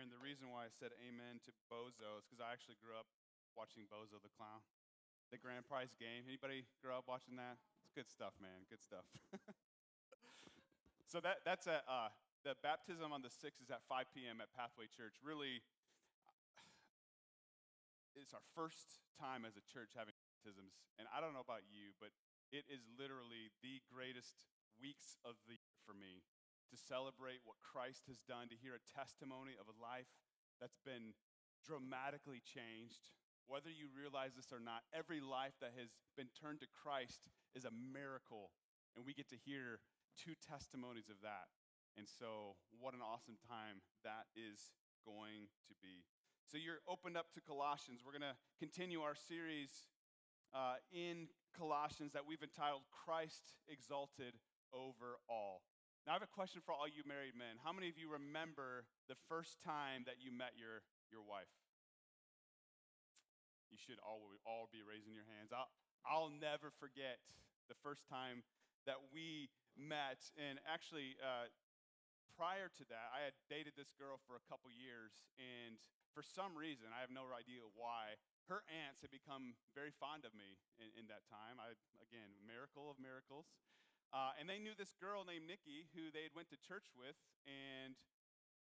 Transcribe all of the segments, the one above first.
Aaron, the reason why I said amen to Bozo is because I actually grew up watching Bozo the Clown, the grand prize game. Anybody grow up watching that? It's good stuff, man. Good stuff. so that that's at uh, the baptism on the sixth is at 5 p.m. at Pathway Church. Really, it's our first time as a church having baptisms, and I don't know about you, but it is literally the greatest weeks of the year for me to celebrate what Christ has done, to hear a testimony of a life that's been dramatically changed. Whether you realize this or not, every life that has been turned to Christ is a miracle, and we get to hear two testimonies of that. And so, what an awesome time that is going to be. So, you're opened up to Colossians. We're going to continue our series uh, in Colossians that we've entitled Christ Exalted Over All. Now, I have a question for all you married men. How many of you remember the first time that you met your, your wife? You should all, all be raising your hands. I'll, I'll never forget the first time that we met. And actually, uh, prior to that, I had dated this girl for a couple years. And for some reason, I have no idea why, her aunts had become very fond of me in, in that time. I, again, miracle of miracles. Uh, and they knew this girl named Nikki who they had went to church with, and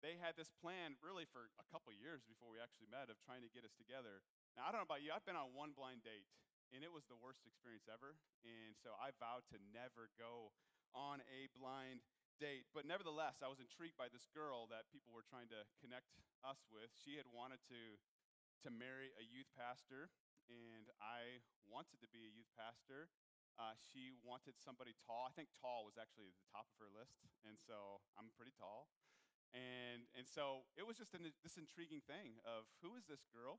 they had this plan really for a couple years before we actually met of trying to get us together. Now, I don't know about you, I've been on one blind date, and it was the worst experience ever. And so I vowed to never go on a blind date. But nevertheless, I was intrigued by this girl that people were trying to connect us with. She had wanted to, to marry a youth pastor, and I wanted to be a youth pastor. Uh, she wanted somebody tall. I think tall was actually the top of her list, and so I'm pretty tall. And, and so it was just an, this intriguing thing of who is this girl?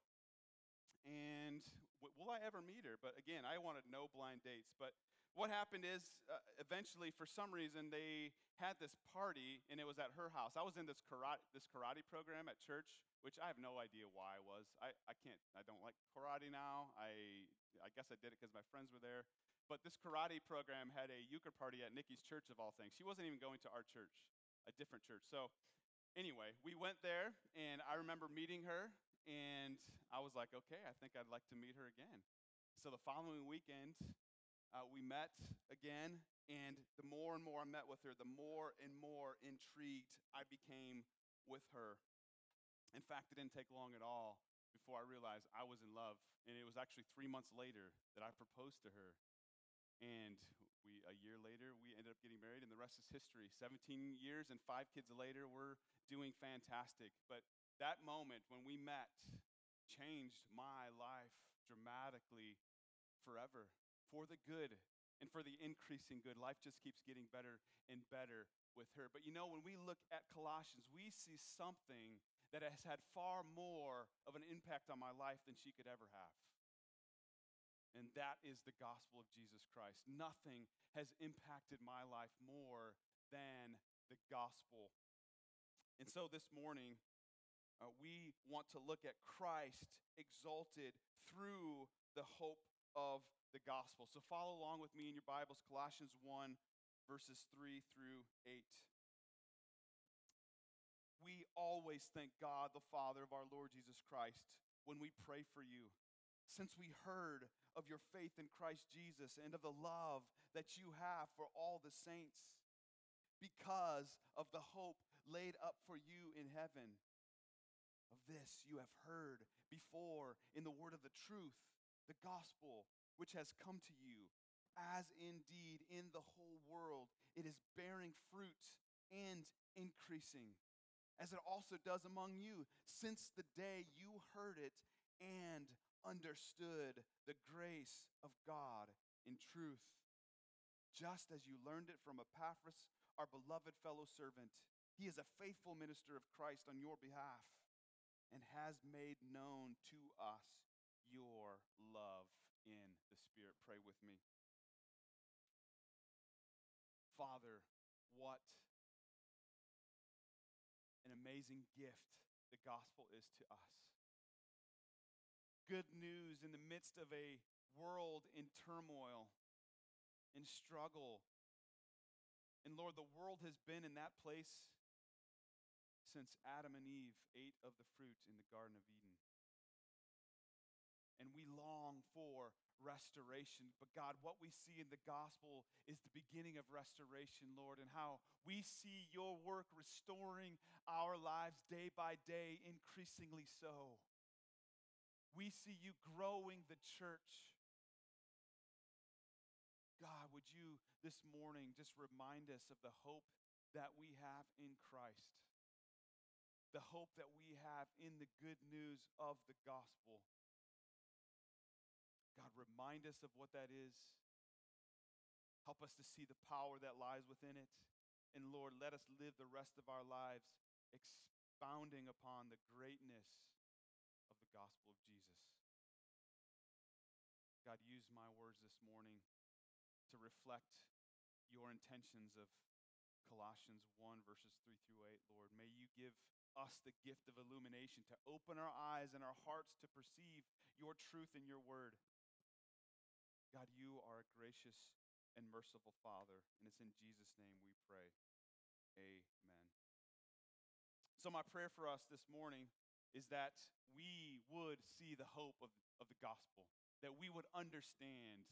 And w- will I ever meet her? But again, I wanted no blind dates. But what happened is uh, eventually, for some reason, they had this party, and it was at her house. I was in this karate, this karate program at church, which I have no idea why I was. I, I can't, I don't like karate now. I, I guess I did it because my friends were there. But this karate program had a euchre party at Nikki's church, of all things. She wasn't even going to our church, a different church. So, anyway, we went there, and I remember meeting her, and I was like, okay, I think I'd like to meet her again. So, the following weekend, uh, we met again, and the more and more I met with her, the more and more intrigued I became with her. In fact, it didn't take long at all before I realized I was in love. And it was actually three months later that I proposed to her. And we, a year later, we ended up getting married, and the rest is history. 17 years and five kids later, we're doing fantastic. But that moment when we met changed my life dramatically forever for the good and for the increasing good. Life just keeps getting better and better with her. But you know, when we look at Colossians, we see something that has had far more of an impact on my life than she could ever have. And that is the gospel of Jesus Christ. Nothing has impacted my life more than the gospel. And so this morning, uh, we want to look at Christ exalted through the hope of the gospel. So follow along with me in your Bibles, Colossians 1, verses 3 through 8. We always thank God, the Father of our Lord Jesus Christ, when we pray for you since we heard of your faith in Christ Jesus and of the love that you have for all the saints, because of the hope laid up for you in heaven. Of this you have heard before in the word of the truth, the gospel, which has come to you, as indeed in the whole world it is bearing fruit and increasing, as it also does among you, since the day you heard it and understood the grace of God in truth, just as you learned it from Epaphras, our beloved fellow servant. He is a faithful minister of Christ on your behalf and has made known to us your love in the Spirit. Pray with me. Father, what an amazing gift the gospel is to us good news in the midst of a world in turmoil, and struggle. And Lord, the world has been in that place since Adam and Eve ate of the fruit in the Garden of Eden. And we long for restoration. But God, what we see in the gospel is the beginning of restoration, Lord, and how we see your work restoring our lives day by day, increasingly so. We see you growing the church. God, would you this morning just remind us of the hope that we have in Christ? The hope that we have in the good news of the gospel. God, remind us of what that is. Help us to see the power that lies within it. And Lord, let us live the rest of our lives expounding upon the greatness gospel of Jesus. God, use my words this morning to reflect your intentions of Colossians 1, verses 3 through 8, Lord. May you give us the gift of illumination to open our eyes and our hearts to perceive your truth in your word. God, you are a gracious and merciful Father, and it's in Jesus' name we pray. Amen. So, my prayer for us this morning is that we would see the hope of, of the gospel, that we would understand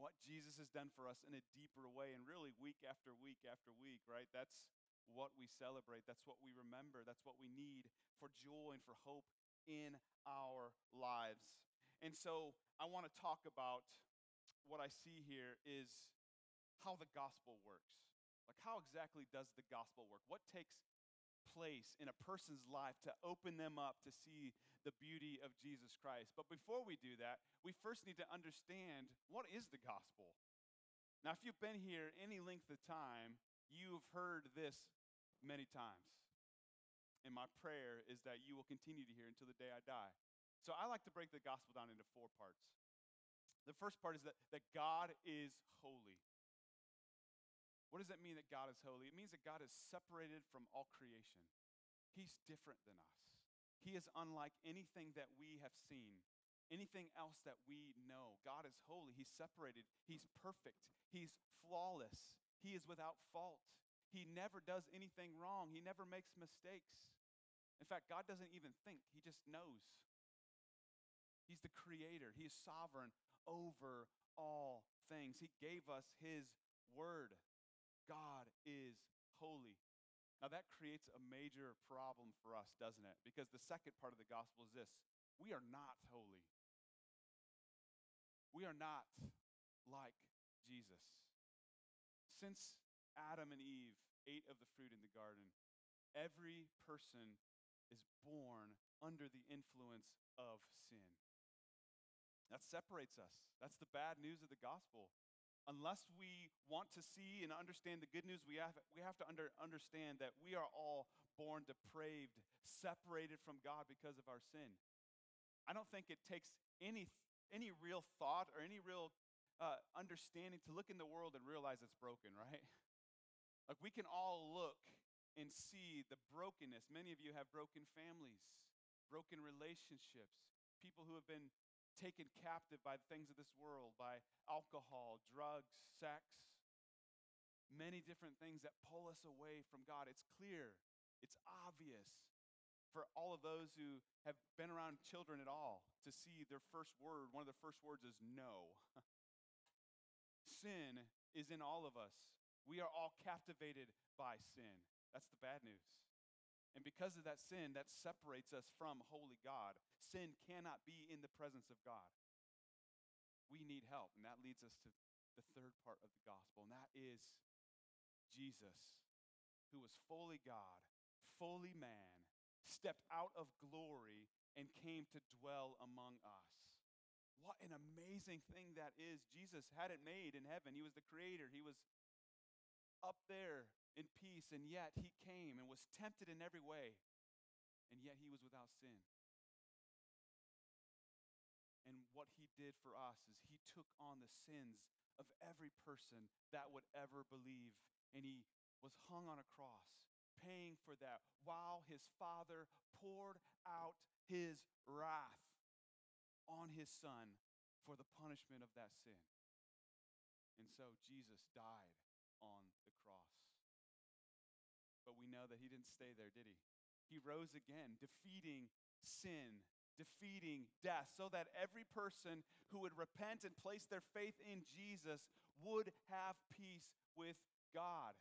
what Jesus has done for us in a deeper way, and really week after week after week, right? That's what we celebrate. That's what we remember. That's what we need for joy and for hope in our lives. And so I want to talk about what I see here is how the gospel works. Like, how exactly does the gospel work? What takes place in a person's life to open them up to see the beauty of Jesus Christ. But before we do that, we first need to understand what is the gospel. Now, if you've been here any length of time, you've heard this many times. And my prayer is that you will continue to hear until the day I die. So I like to break the gospel down into four parts. The first part is that, that God is holy. What does that mean that God is holy? It means that God is separated from all creation. He's different than us. He is unlike anything that we have seen, anything else that we know. God is holy. He's separated. He's perfect. He's flawless. He is without fault. He never does anything wrong. He never makes mistakes. In fact, God doesn't even think, He just knows. He's the creator, He is sovereign over all things. He gave us His word. God is holy. Now, that creates a major problem for us, doesn't it? Because the second part of the gospel is this we are not holy. We are not like Jesus. Since Adam and Eve ate of the fruit in the garden, every person is born under the influence of sin. That separates us. That's the bad news of the gospel unless we want to see and understand the good news, we have, we have to under, understand that we are all born depraved, separated from God because of our sin. I don't think it takes any, any real thought or any real uh, understanding to look in the world and realize it's broken, right? Like we can all look and see the brokenness. Many of you have broken families, broken relationships, people who have been taken captive by the things of this world, by alcohol, drugs, sex, many different things that pull us away from God. It's clear, it's obvious for all of those who have been around children at all to see their first word. One of the first words is no. sin is in all of us. We are all captivated by sin. That's the bad news. And because of that sin, that separates us from holy God. Sin cannot be in the presence of God. We need help. And that leads us to the third part of the gospel, and that is Jesus, who was fully God, fully man, stepped out of glory and came to dwell among us. What an amazing thing that is. Jesus had it made in heaven. He was the creator. He was up there in peace, and yet he came and was tempted in every way, and yet he was without sin. And what he did for us is he took on the sins of every person that would ever believe, and he was hung on a cross, paying for that while his father poured out his wrath on his son for the punishment of that sin. And so Jesus died on the cross. But we know that he didn't stay there, did he? he rose again, defeating sin, defeating death, so that every person who would repent and place their faith in Jesus would have peace with God.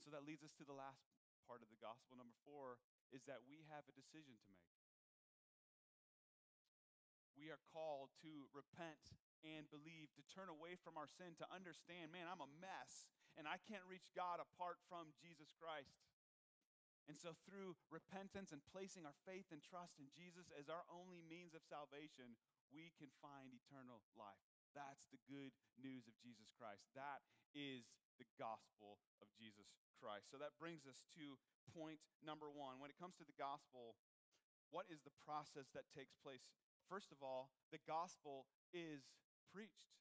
So that leads us to the last part of the gospel. Number four is that we have a decision to make. We are called to repent and believe, to turn away from our sin, to understand, man, I'm a mess and I can't reach God apart from Jesus Christ. And so, through repentance and placing our faith and trust in Jesus as our only means of salvation, we can find eternal life. That's the good news of Jesus Christ. That is the gospel of Jesus Christ. So, that brings us to point number one. When it comes to the gospel, what is the process that takes place? First of all, the gospel is preached.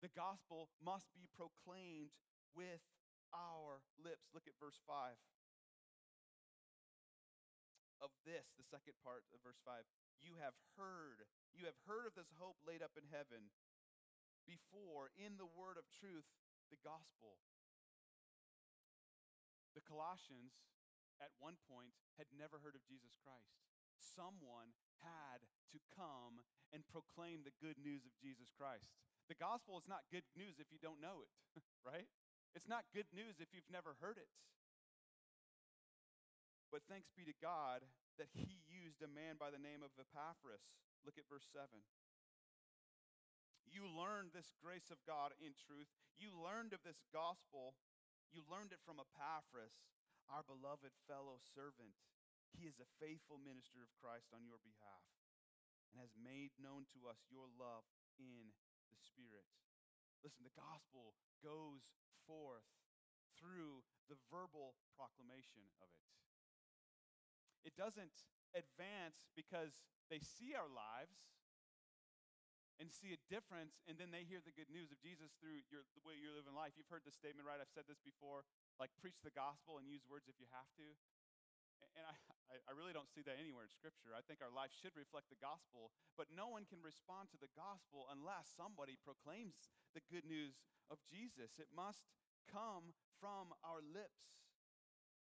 The gospel must be proclaimed with our lips. Look at verse 5 of this, the second part of verse 5. You have heard, you have heard of this hope laid up in heaven before in the word of truth, the gospel. The Colossians, at one point, had never heard of Jesus Christ. Someone had to come and proclaim the good news of Jesus Christ. The gospel is not good news if you don't know it, right? It's not good news if you've never heard it. But thanks be to God that he used a man by the name of Epaphras. Look at verse 7. You learned this grace of God in truth. You learned of this gospel. You learned it from Epaphras, our beloved fellow servant. He is a faithful minister of Christ on your behalf and has made known to us your love in the Spirit. Listen, the gospel goes forth through the verbal proclamation of it. It doesn't advance because they see our lives and see a difference, and then they hear the good news of Jesus through your, the way you're living life. You've heard this statement, right? I've said this before like, preach the gospel and use words if you have to. And I, I really don't see that anywhere in Scripture. I think our life should reflect the gospel, but no one can respond to the gospel unless somebody proclaims the good news of Jesus. It must come from our lips.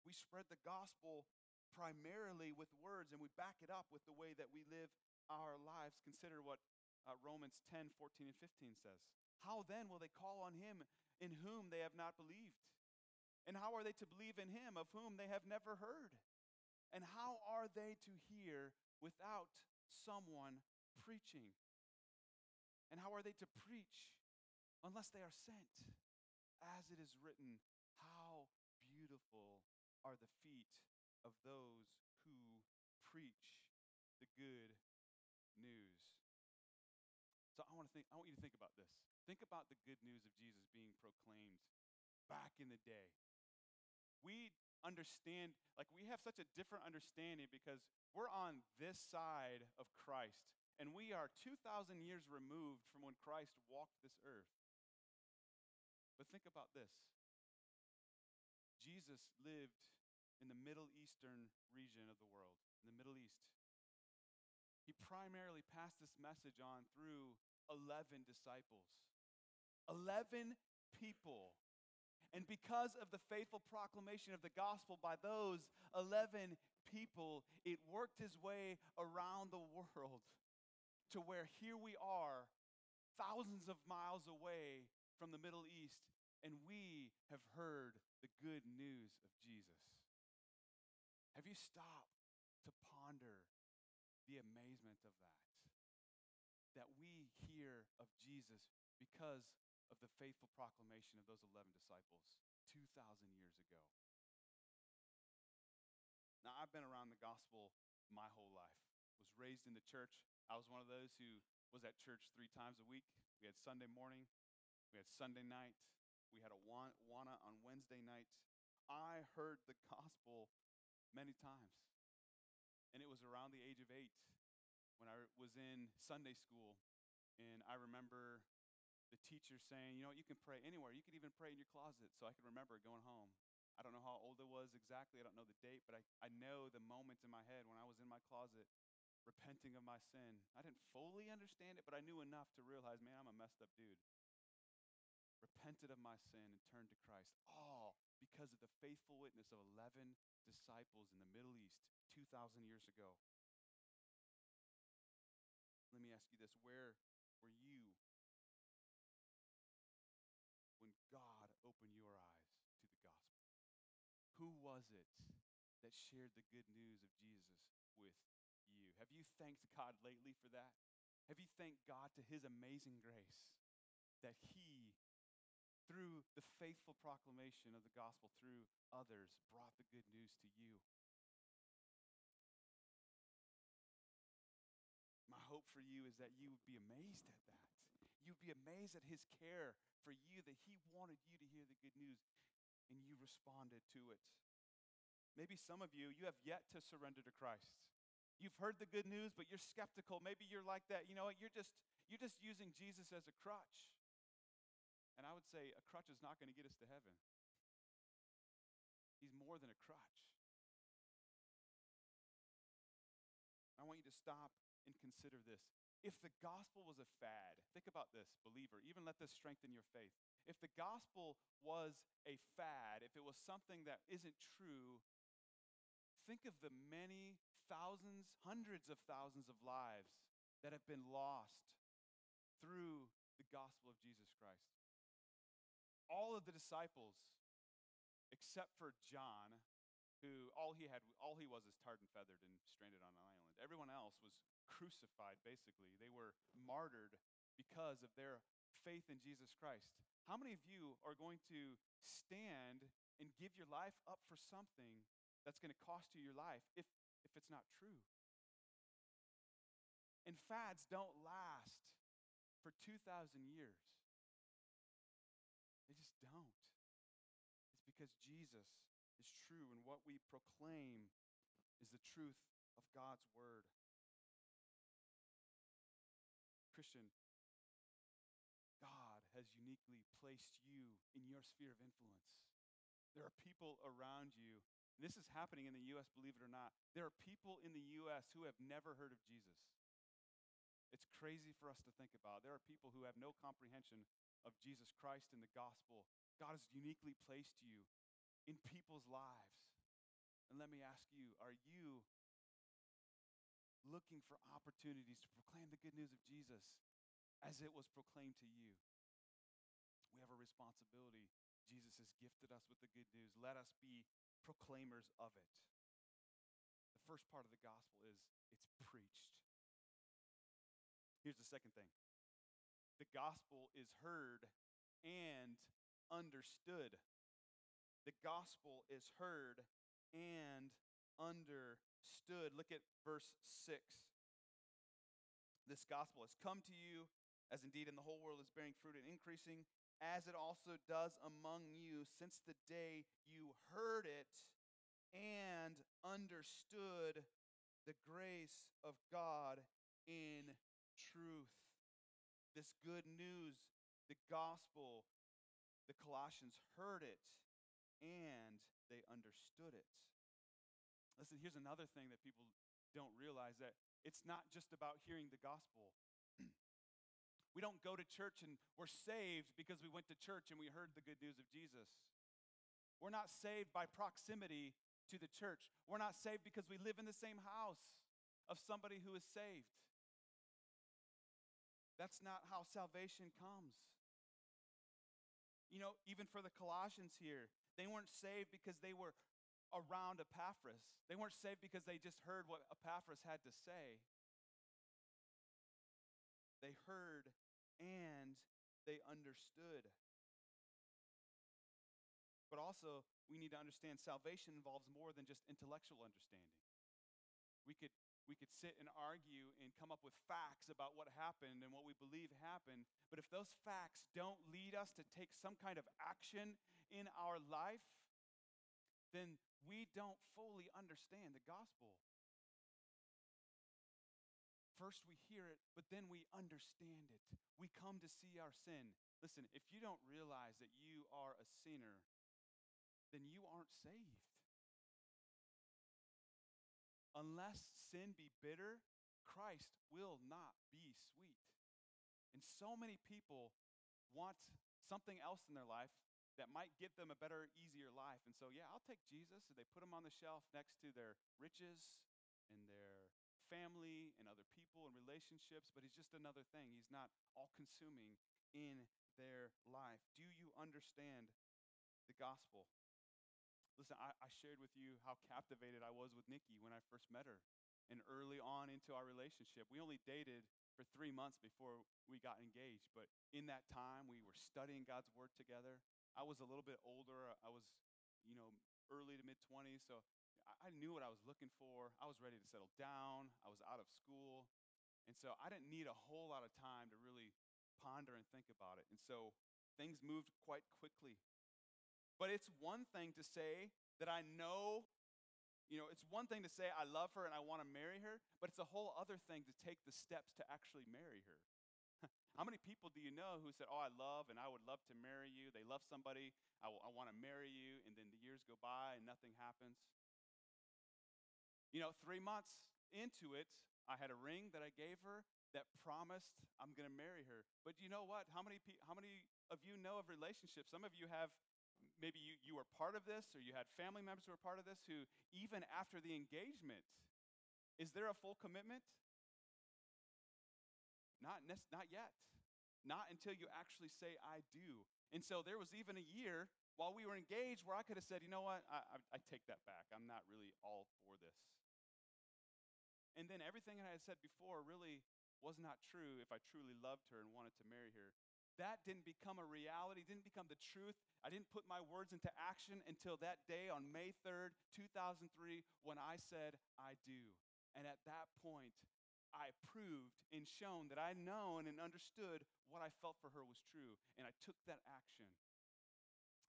We spread the gospel primarily with words, and we back it up with the way that we live our lives. Consider what uh, Romans 10 14 and 15 says. How then will they call on him in whom they have not believed? And how are they to believe in him of whom they have never heard? And how are they to hear without someone preaching? And how are they to preach unless they are sent? As it is written, how beautiful are the feet of those who preach the good news. So I want to think I want you to think about this. Think about the good news of Jesus being proclaimed back in the day. We understand like we have such a different understanding because we're on this side of Christ and we are 2000 years removed from when Christ walked this earth. But think about this. Jesus lived in the Middle Eastern region of the world, in the Middle East. He primarily passed this message on through 11 disciples. 11 people. And because of the faithful proclamation of the gospel by those 11 people, it worked his way around the world to where here we are, thousands of miles away from the Middle East, and we have heard the good news of Jesus. Have you stopped to ponder the amazement of that? That we hear of Jesus because of the faithful proclamation of those 11 disciples 2,000 years ago. Now, I've been around the gospel my whole life. Was raised in the church. I was one of those who was at church three times a week. We had Sunday morning, we had Sunday night, we had a Awana on Wednesday night. I heard the gospel many times. And it was around the age of eight when I was in Sunday school. And I remember the teacher saying, you know, you can pray anywhere. You can even pray in your closet. So I can remember going home. I don't know how old I was exactly. I don't know the date, but I, I know the moments in my head when I was in my closet repenting of my sin. I didn't fully understand it, but I knew enough to realize, man, I'm a messed up dude. Repented of my sin and turned to Christ. All because of the faithful witness of 11 disciples in the Middle East 2,000 years ago. Let me ask you this where were you when God opened your eyes to the gospel? Who was it that shared the good news of Jesus with you? Have you thanked God lately for that? Have you thanked God to his amazing grace that he, through the faithful proclamation of the gospel through others, brought the good news to you? My hope for you is that you would be amazed at that. You'd be amazed at his care for you, that he wanted you to hear the good news and you responded to it. Maybe some of you, you have yet to surrender to Christ. You've heard the good news, but you're skeptical. Maybe you're like that. You know what? You're just, you're just using Jesus as a crutch. And I would say a crutch is not going to get us to heaven. He's more than a crutch. I want you to stop and consider this. If the gospel was a fad, think about this, believer, even let this strengthen your faith. If the gospel was a fad, if it was something that isn't true, think of the many thousands, hundreds of thousands of lives that have been lost through the gospel of Jesus Christ. All of the disciples, except for John, who all he had, all he was is tarred and feathered and stranded on an island. Everyone else was crucified, basically. They were martyred because of their faith in Jesus Christ. How many of you are going to stand and give your life up for something that's going to cost you your life if, if it's not true? And fads don't last for 2,000 years. They just don't. It's because Jesus is true and what we proclaim is the truth of God's word. Christian, God has uniquely placed you in your sphere of influence. There are people around you. this is happening in the U.S., believe it or not. There are people in the U.S. who have never heard of Jesus. It's crazy for us to think about. There are people who have no comprehension of Jesus Christ and the gospel. God has uniquely placed you in people's lives. And let me ask you are you looking for opportunities to proclaim the good news of Jesus as it was proclaimed to you. We have a responsibility. Jesus has gifted us with the good news. Let us be proclaimers of it. The first part of the gospel is it's preached. Here's the second thing the gospel is heard and understood. The gospel is heard and understood. Look at verse 6. This gospel has come to you, as indeed in the whole world is bearing fruit and increasing, as it also does among you since the day you heard it and understood the grace of God in truth. This good news, the gospel, the Colossians heard it and they understood it. Listen, here's another thing that people don't realize that it's not just about hearing the gospel. we don't go to church and we're saved because we went to church and we heard the good news of Jesus. We're not saved by proximity to the church. We're not saved because we live in the same house of somebody who is saved. That's not how salvation comes. You know, even for the Colossians here, they weren't saved because they were around Epaphras. They weren't saved because they just heard what Epaphras had to say. They heard and they understood. But also, we need to understand salvation involves more than just intellectual understanding. We could, we could sit and argue and come up with facts about what happened and what we believe happened, but if those facts don't lead us to take some kind of action in our life, then we don't fully understand the gospel. First, we hear it, but then we understand it. We come to see our sin. Listen, if you don't realize that you are a sinner, then you aren't saved. Unless sin be bitter, Christ will not be sweet. And so many people want something else in their life that might give them a better, easier life. And so, yeah, I'll take Jesus. And they put him on the shelf next to their riches and their family and other people and relationships, but he's just another thing. He's not all consuming in their life. Do you understand the gospel? Listen, I, I, shared with you how captivated I was with Nikki when I first met her. And early on into our relationship, we only dated for three months before we got engaged. But in that time, we were studying God's word together. I was a little bit older. I was, you know, early to mid 20s. So I knew what I was looking for. I was ready to settle down. I was out of school. And so I didn't need a whole lot of time to really ponder and think about it. And so things moved quite quickly. But it's one thing to say that I know, you know, it's one thing to say I love her and I want to marry her, but it's a whole other thing to take the steps to actually marry her. How many people do you know who said, Oh, I love and I would love to marry you? They love somebody, I, I want to marry you, and then the years go by and nothing happens. You know, three months into it, I had a ring that I gave her that promised I'm going to marry her. But you know what? How many, pe- how many of you know of relationships? Some of you have, maybe you, you were part of this, or you had family members who were part of this, who even after the engagement, is there a full commitment? Not, not yet. Not until you actually say, I do. And so there was even a year while we were engaged where I could have said, you know what, I, I, I take that back. I'm not really all for this. And then everything that I had said before really was not true if I truly loved her and wanted to marry her. That didn't become a reality, didn't become the truth. I didn't put my words into action until that day on May 3rd, 2003, when I said, I do. And at that point, I proved and shown that I known and understood what I felt for her was true. And I took that action.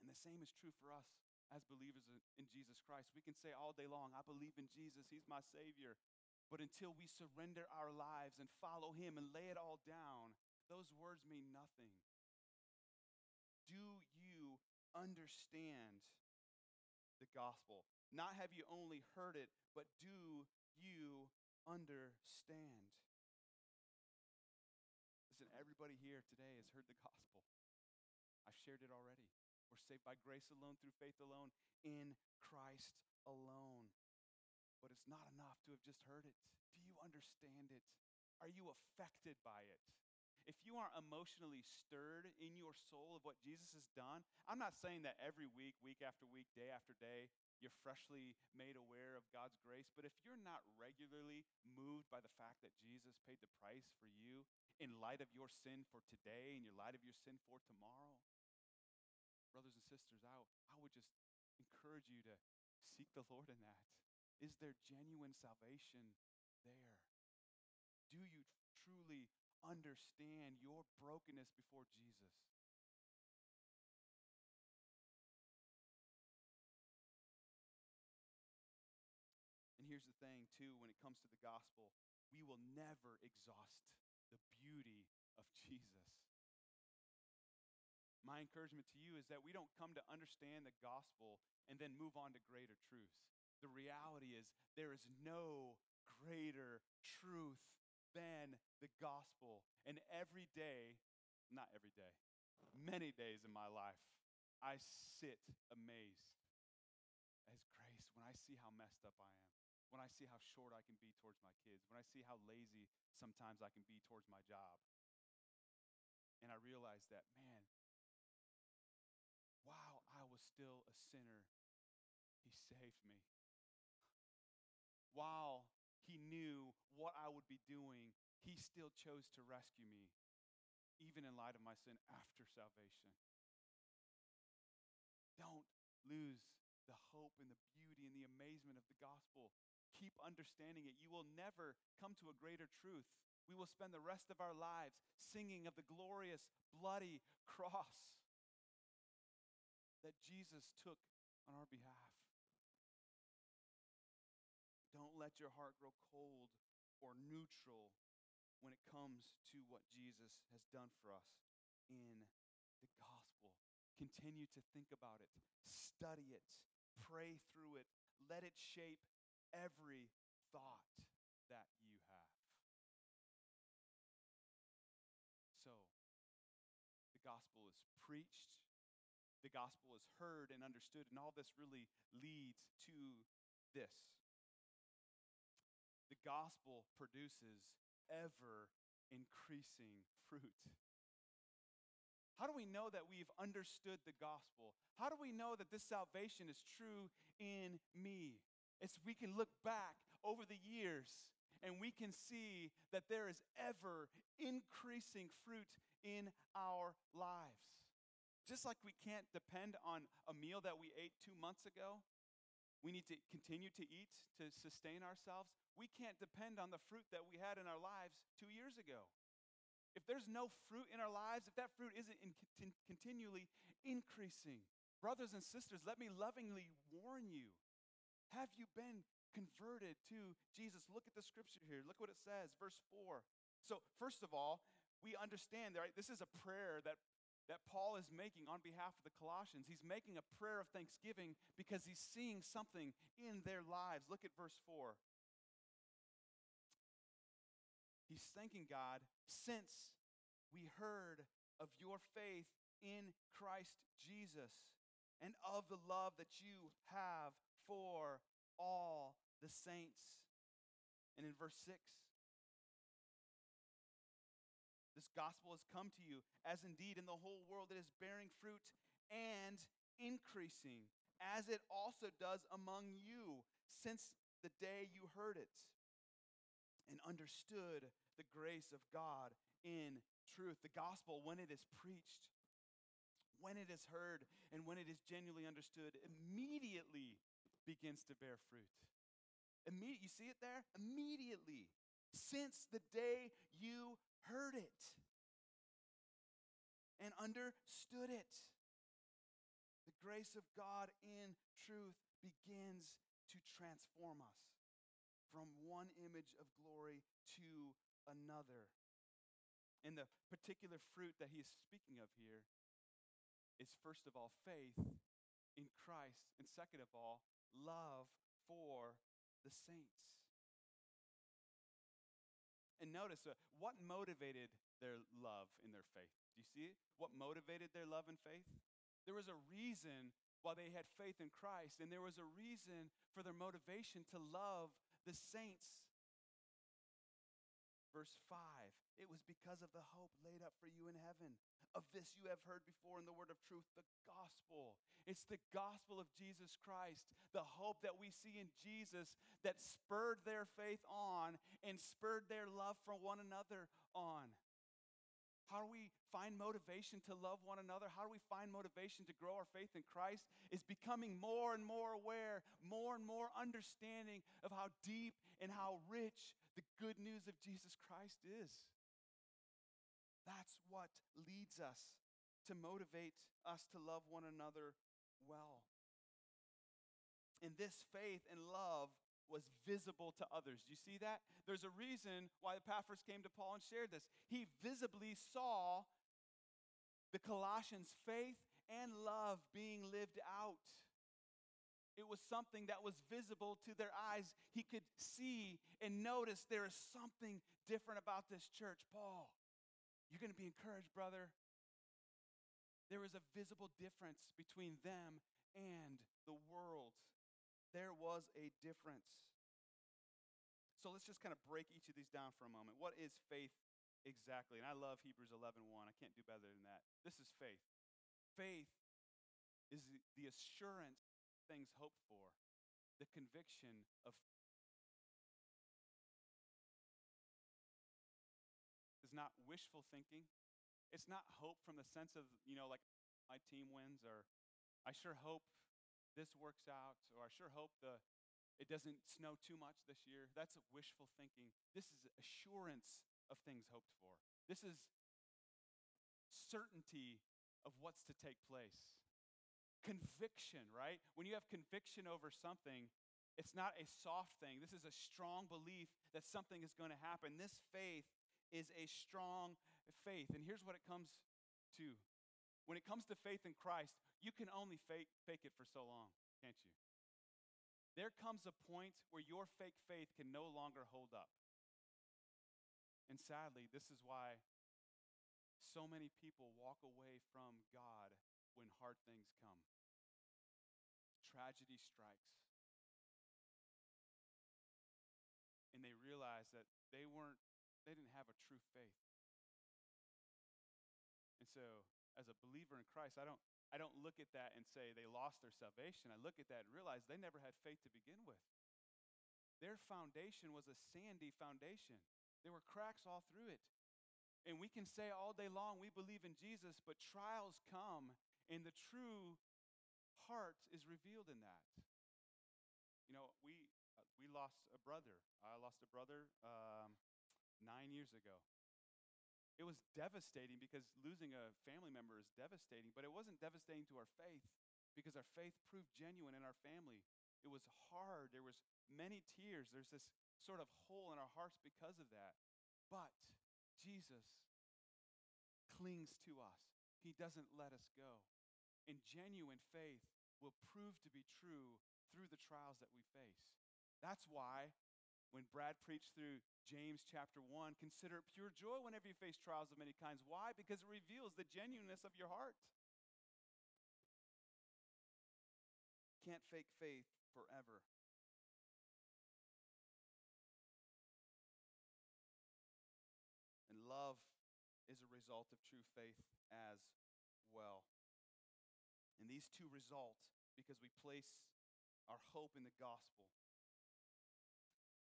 And the same is true for us as believers in Jesus Christ. We can say all day long, I believe in Jesus, He's my Savior. But until we surrender our lives and follow Him and lay it all down, those words mean nothing. Do you understand the gospel? Not have you only heard it, but do you understand? Listen, everybody here today has heard the gospel. I've shared it already. We're saved by grace alone, through faith alone, in Christ alone. But it's not enough to have just heard it. Do you understand it? Are you affected by it? If you aren't emotionally stirred in your soul of what Jesus has done, I'm not saying that every week, week after week, day after day, you're freshly made aware of God's grace. But if you're not regularly moved by the fact that Jesus paid the price for you in light of your sin for today and your light of your sin for tomorrow, brothers and sisters, I, I would just encourage you to seek the Lord in that. Is there genuine salvation there? Do you truly understand your brokenness before Jesus? And here's the thing, too, when it comes to the gospel, we will never exhaust the beauty of Jesus. My encouragement to you is that we don't come to understand the gospel and then move on to greater truths. The reality is, there is no greater truth than the gospel. And every day, not every day, many days in my life, I sit amazed as grace when I see how messed up I am, when I see how short I can be towards my kids, when I see how lazy sometimes I can be towards my job. And I realize that, man, while I was still a sinner, He saved me while he knew what I would be doing, he still chose to rescue me, even in light of my sin after salvation. Don't lose the hope and the beauty and the amazement of the gospel. Keep understanding it. You will never come to a greater truth. We will spend the rest of our lives singing of the glorious, bloody cross that Jesus took on our behalf. Don't let your heart grow cold or neutral when it comes to what Jesus has done for us in the gospel. Continue to think about it, study it, pray through it, let it shape every thought that you have. So, the gospel is preached, the gospel is heard and understood. And all this really leads to this gospel produces ever increasing fruit. How do we know that we've understood the gospel? How do we know that this salvation is true in me? It's we can look back over the years and we can see that there is ever increasing fruit in our lives. Just like we can't depend on a meal that we ate two months ago, we need to continue to eat to sustain ourselves. We can't depend on the fruit that we had in our lives two years ago. If there's no fruit in our lives, if that fruit isn't in, continually increasing, brothers and sisters, let me lovingly warn you have you been converted to Jesus? Look at the scripture here. Look what it says, verse 4. So, first of all, we understand, right? This is a prayer that that Paul is making on behalf of the Colossians. He's making a prayer of thanksgiving because he's seeing something in their lives. Look at verse 4. He's thanking God since we heard of your faith in Christ Jesus and of the love that you have for all the saints. And in verse 6, this gospel has come to you, as indeed in the whole world it is bearing fruit and increasing, as it also does among you since the day you heard it and understood the grace of God in truth. The gospel, when it is preached, when it is heard, and when it is genuinely understood, immediately begins to bear fruit. Immediate, you see it there? Immediately. Since the day you heard it and understood it. The grace of God in truth begins to transform us from one image of glory to another. And the particular fruit that he is speaking of here is first of all faith in Christ, and second of all, love for the saints. And notice uh, what motivated their love in their faith. Do you see it? What motivated their love and faith? There was a reason why they had faith in Christ, and there was a reason for their motivation to love the saints. Verse 5 It was because of the hope laid up for you in heaven. Of this you have heard before in the word of truth, the gospel. It's the gospel of Jesus Christ, the hope that we see in Jesus that spurred their faith on and spurred their love for one another on. How do we find motivation to love one another? How do we find motivation to grow our faith in Christ? Is becoming more and more aware, more and more understanding of how deep and how rich the good news of Jesus Christ is. That's what leads us to motivate us to love one another well. And this faith and love was visible to others. Do you see that? There's a reason why Epaphras came to Paul and shared this. He visibly saw the Colossians' faith and love being lived out. It was something that was visible to their eyes. He could see and notice there is something different about this church. Paul, you're going to be encouraged, brother. There is a visible difference between them and the world. There was a difference. So let's just kind of break each of these down for a moment. What is faith exactly? And I love Hebrews 11:1. I can't do better than that. This is faith. Faith is the assurance things hoped for, the conviction of is not wishful thinking. It's not hope from the sense of, you know, like my team wins or I sure hope this works out or I sure hope the it doesn't snow too much this year. That's a wishful thinking. This is assurance of things hoped for. This is certainty of what's to take place. Conviction, right? When you have conviction over something, it's not a soft thing. This is a strong belief that something is going to happen. This faith is a strong faith. And here's what it comes to when it comes to faith in Christ, you can only fake, fake it for so long, can't you? There comes a point where your fake faith can no longer hold up. And sadly, this is why so many people walk away from God when hard things come. Tragedy strikes. And they realize that they weren't, they didn't have a true faith. And so, as a believer in Christ, I don't, I don't look at that and say they lost their salvation. I look at that and realize they never had faith to begin with. Their foundation was a sandy foundation. There were cracks all through it. And we can say all day long we believe in Jesus, but trials come, and the true heart is revealed in that. You know, we uh, we lost a brother. I lost a brother um, nine years ago. It was devastating because losing a family member is devastating, but it wasn't devastating to our faith because our faith proved genuine in our family. It was hard. There was many tears. There's this sort of hole in our hearts because of that. But Jesus clings to us. He doesn't let us go. And genuine faith will prove to be true through the trials that we face. That's why when Brad preached through James chapter 1, consider it pure joy whenever you face trials of many kinds. Why? Because it reveals the genuineness of your heart. Can't fake faith forever. And love is a result of true faith as well. And these two result because we place our hope in the gospel.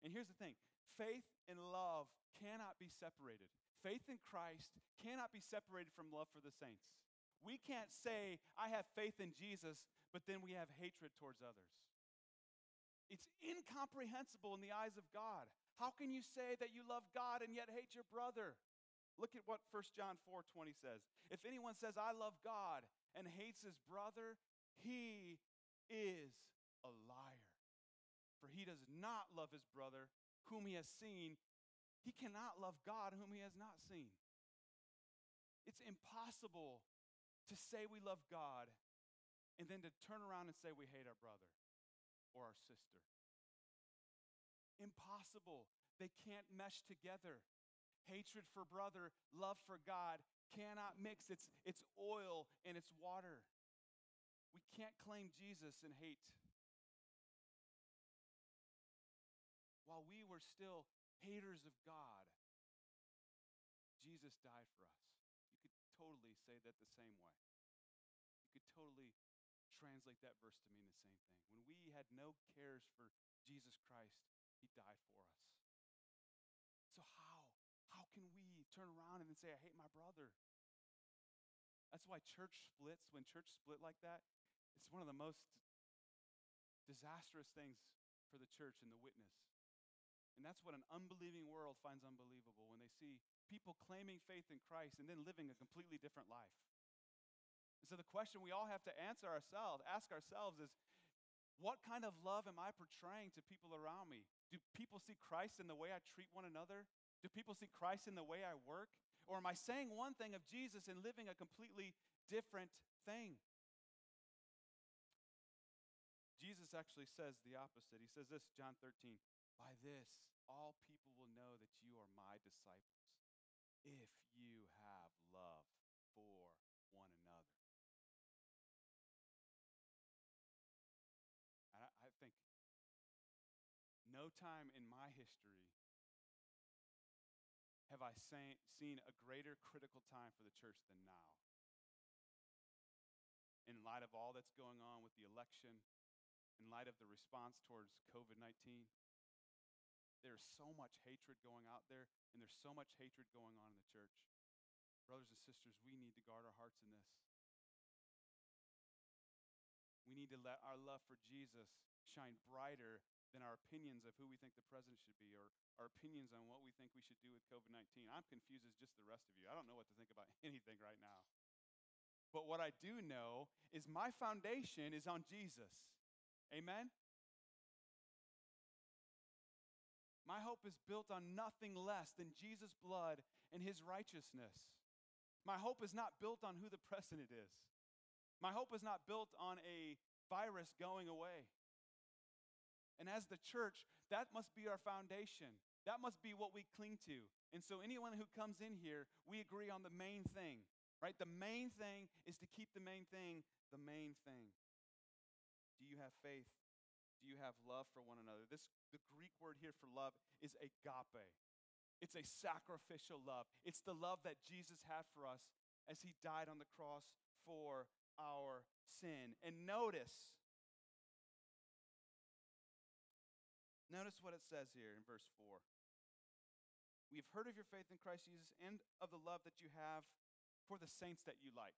And here's the thing faith and love cannot be separated. Faith in Christ cannot be separated from love for the saints. We can't say, I have faith in Jesus, but then we have hatred towards others. It's incomprehensible in the eyes of God. How can you say that you love God and yet hate your brother? Look at what 1 John 4 20 says. If anyone says, I love God and hates his brother, he is a liar. For he does not love his brother whom he has seen, he cannot love God whom he has not seen. It's impossible to say we love God and then to turn around and say we hate our brother or our sister. Impossible. They can't mesh together. Hatred for brother, love for God cannot mix. It's, it's oil and it's water. We can't claim Jesus and hate were still haters of God, Jesus died for us. You could totally say that the same way. You could totally translate that verse to mean the same thing. When we had no cares for Jesus Christ, he died for us. So how? How can we turn around and then say, I hate my brother? That's why church splits, when church split like that, it's one of the most disastrous things for the church and the witness. And that's what an unbelieving world finds unbelievable when they see people claiming faith in Christ and then living a completely different life. And so the question we all have to answer ourselves, ask ourselves is what kind of love am I portraying to people around me? Do people see Christ in the way I treat one another? Do people see Christ in the way I work? Or am I saying one thing of Jesus and living a completely different thing? Jesus actually says the opposite. He says this, John 13 by this, all people will know that you are my disciples if you have love for one another. And I, I think no time in my history have I seen a greater critical time for the church than now. In light of all that's going on with the election, in light of the response towards COVID 19, there's so much hatred going out there, and there's so much hatred going on in the church. Brothers and sisters, we need to guard our hearts in this. We need to let our love for Jesus shine brighter than our opinions of who we think the president should be or our opinions on what we think we should do with COVID 19. I'm confused as just the rest of you. I don't know what to think about anything right now. But what I do know is my foundation is on Jesus. Amen? My hope is built on nothing less than Jesus' blood and his righteousness. My hope is not built on who the president is. My hope is not built on a virus going away. And as the church, that must be our foundation. That must be what we cling to. And so, anyone who comes in here, we agree on the main thing, right? The main thing is to keep the main thing the main thing. Do you have faith? Do you have love for one another? This the Greek word here for love is agape. It's a sacrificial love. It's the love that Jesus had for us as he died on the cross for our sin. And notice Notice what it says here in verse 4. We have heard of your faith in Christ Jesus and of the love that you have for the saints that you like.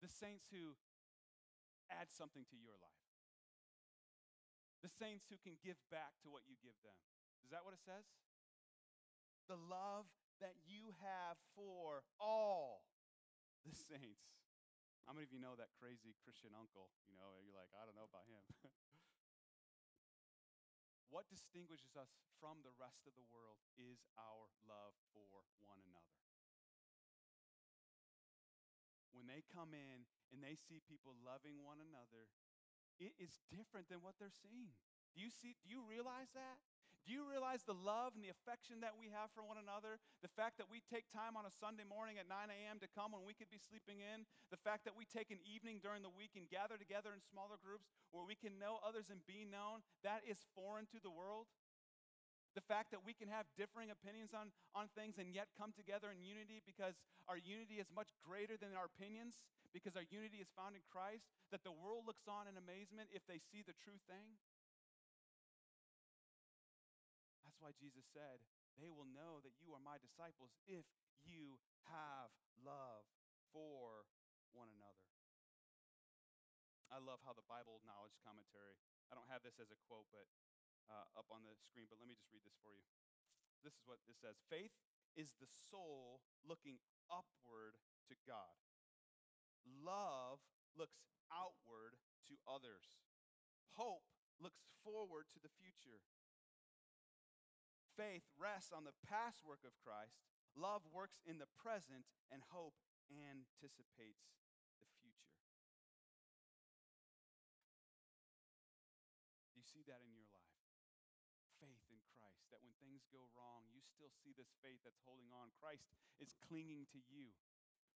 The saints who add something to your life. The saints who can give back to what you give them. Is that what it says? The love that you have for all the saints. How many of you know that crazy Christian uncle? You know, you're like, I don't know about him. what distinguishes us from the rest of the world is our love for one another. When they come in and they see people loving one another, it is different than what they're seeing. Do you see do you realize that? Do you realize the love and the affection that we have for one another? The fact that we take time on a Sunday morning at 9 a.m. to come when we could be sleeping in? The fact that we take an evening during the week and gather together in smaller groups where we can know others and be known? That is foreign to the world. The fact that we can have differing opinions on, on things and yet come together in unity because our unity is much greater than our opinions, because our unity is found in Christ, that the world looks on in amazement if they see the true thing. That's why Jesus said, They will know that you are my disciples if you have love for one another. I love how the Bible Knowledge Commentary, I don't have this as a quote, but uh, up on the screen, but read this for you. This is what it says Faith is the soul looking upward to God, love looks outward to others, hope looks forward to the future. Faith rests on the past work of Christ, love works in the present, and hope anticipates the future. Do you see that in your life? Faith in Christ, that when things go wrong, you still see this faith that's holding on. Christ is clinging to you.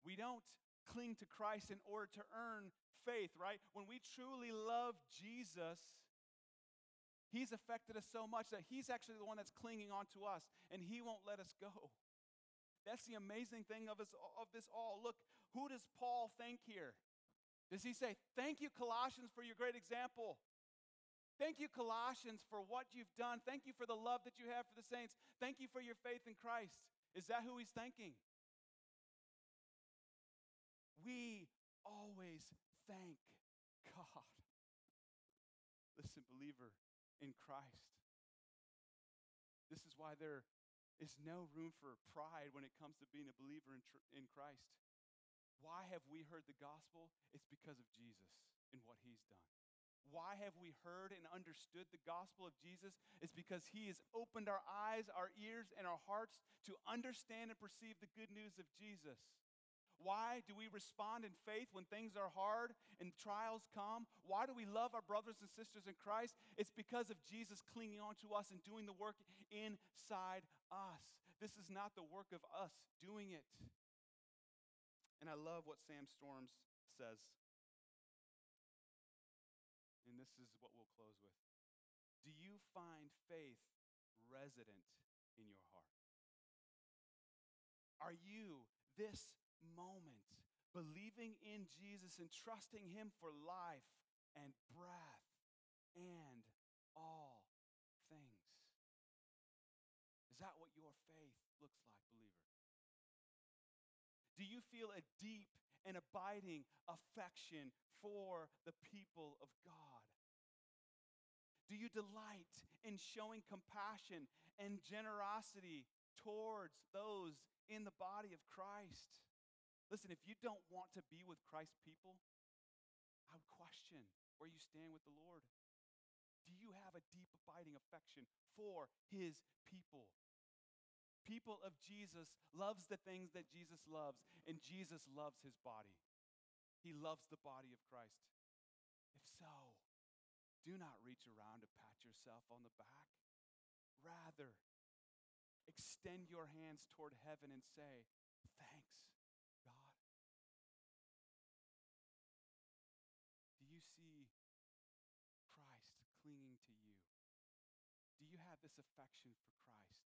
We don't cling to Christ in order to earn faith, right? When we truly love Jesus, He's affected us so much that He's actually the one that's clinging on to us, and He won't let us go. That's the amazing thing of, us, of this all. Look, who does Paul thank here? Does he say, Thank you, Colossians, for your great example? Thank you, Colossians, for what you've done. Thank you for the love that you have for the saints. Thank you for your faith in Christ. Is that who he's thanking? We always thank God. Listen, believer, in Christ. This is why there is no room for pride when it comes to being a believer in, tr- in Christ. Why have we heard the gospel? It's because of Jesus and what he's done. Why have we heard and understood the gospel of Jesus? It's because he has opened our eyes, our ears, and our hearts to understand and perceive the good news of Jesus. Why do we respond in faith when things are hard and trials come? Why do we love our brothers and sisters in Christ? It's because of Jesus clinging on to us and doing the work inside us. This is not the work of us doing it. And I love what Sam Storms says. And this is what we'll close with. Do you find faith resident in your heart? Are you this moment, believing in Jesus and trusting Him for life and breath and all things. Is that what your faith looks like, believer? Do you feel a deep and abiding affection for the people of God? Do you delight in showing compassion and generosity towards those in the body of Christ? Listen, if you don't want to be with Christ's people, I would question where you stand with the Lord. Do you have a deep, abiding affection for his people? People of Jesus loves the things that Jesus loves, and Jesus loves his body. He loves the body of Christ. If so, do not reach around to pat yourself on the back. Rather, extend your hands toward heaven and say, Thanks, God? Do you see Christ clinging to you? Do you have this affection for Christ?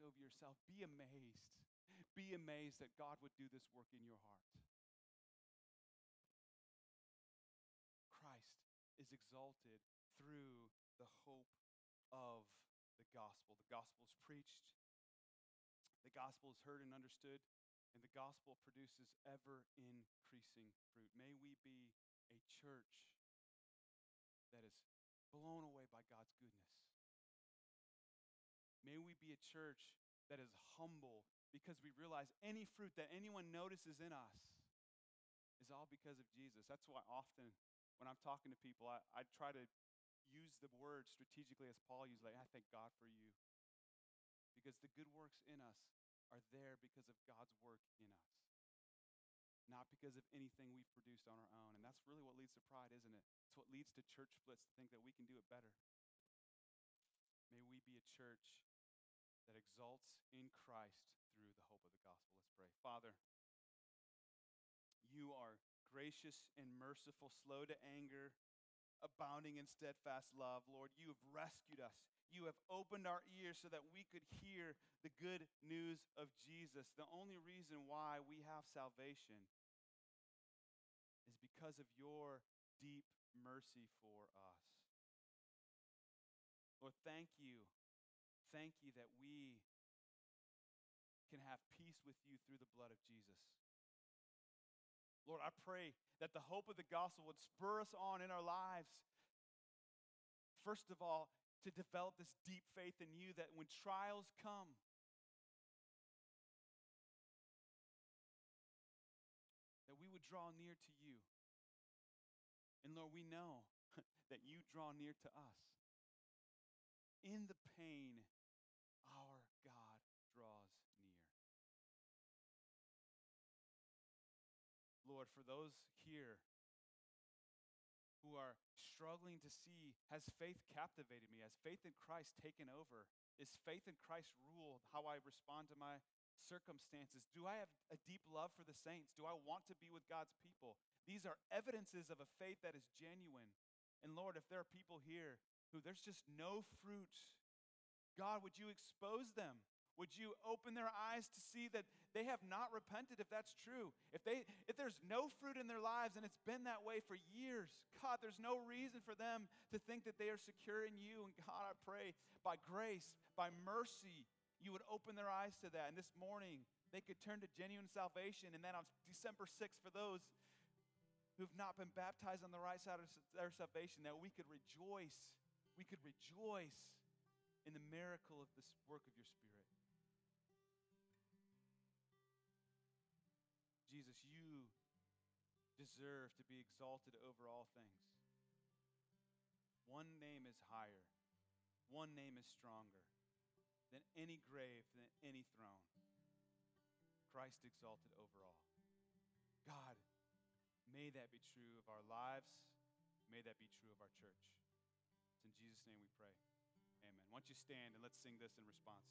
Over yourself. Be amazed. Be amazed that God would do this work in your heart. Christ is exalted through the hope of the gospel. The gospel is preached, the gospel is heard and understood, and the gospel produces ever increasing fruit. May we be a church that is blown away by God's goodness. May we be a church that is humble because we realize any fruit that anyone notices in us is all because of Jesus. That's why often when I'm talking to people, I, I try to use the word strategically as Paul used, like, I thank God for you. Because the good works in us are there because of God's work in us, not because of anything we've produced on our own. And that's really what leads to pride, isn't it? It's what leads to church splits to think that we can do it better. May we be a church that exalts in Christ through the hope of the gospel. Let's pray. Father, you are gracious and merciful, slow to anger, abounding in steadfast love. Lord, you have rescued us. You have opened our ears so that we could hear the good news of Jesus. The only reason why we have salvation is because of your deep mercy for us. Lord, thank you. Thank you that we can have peace with you through the blood of Jesus. Lord, I pray that the hope of the gospel would spur us on in our lives. First of all, to develop this deep faith in you that when trials come, that we would draw near to you. And Lord, we know that you draw near to us. In the pain, our God draws near. For those here who are struggling to see has faith captivated me? Has faith in Christ taken over? Is faith in Christ ruled how I respond to my circumstances? Do I have a deep love for the saints? Do I want to be with God's people? These are evidences of a faith that is genuine. And Lord, if there are people here who there's just no fruit, God, would you expose them? Would you open their eyes to see that they have not repented if that's true? If they if there's no fruit in their lives and it's been that way for years, God, there's no reason for them to think that they are secure in you. And God, I pray by grace, by mercy, you would open their eyes to that. And this morning, they could turn to genuine salvation. And then on December 6th, for those who've not been baptized on the right side of their salvation, that we could rejoice. We could rejoice in the miracle of this work of your Spirit. Deserve to be exalted over all things. One name is higher, one name is stronger than any grave, than any throne. Christ exalted over all. God, may that be true of our lives. May that be true of our church. It's in Jesus' name we pray. Amen. Why don't you stand and let's sing this in response?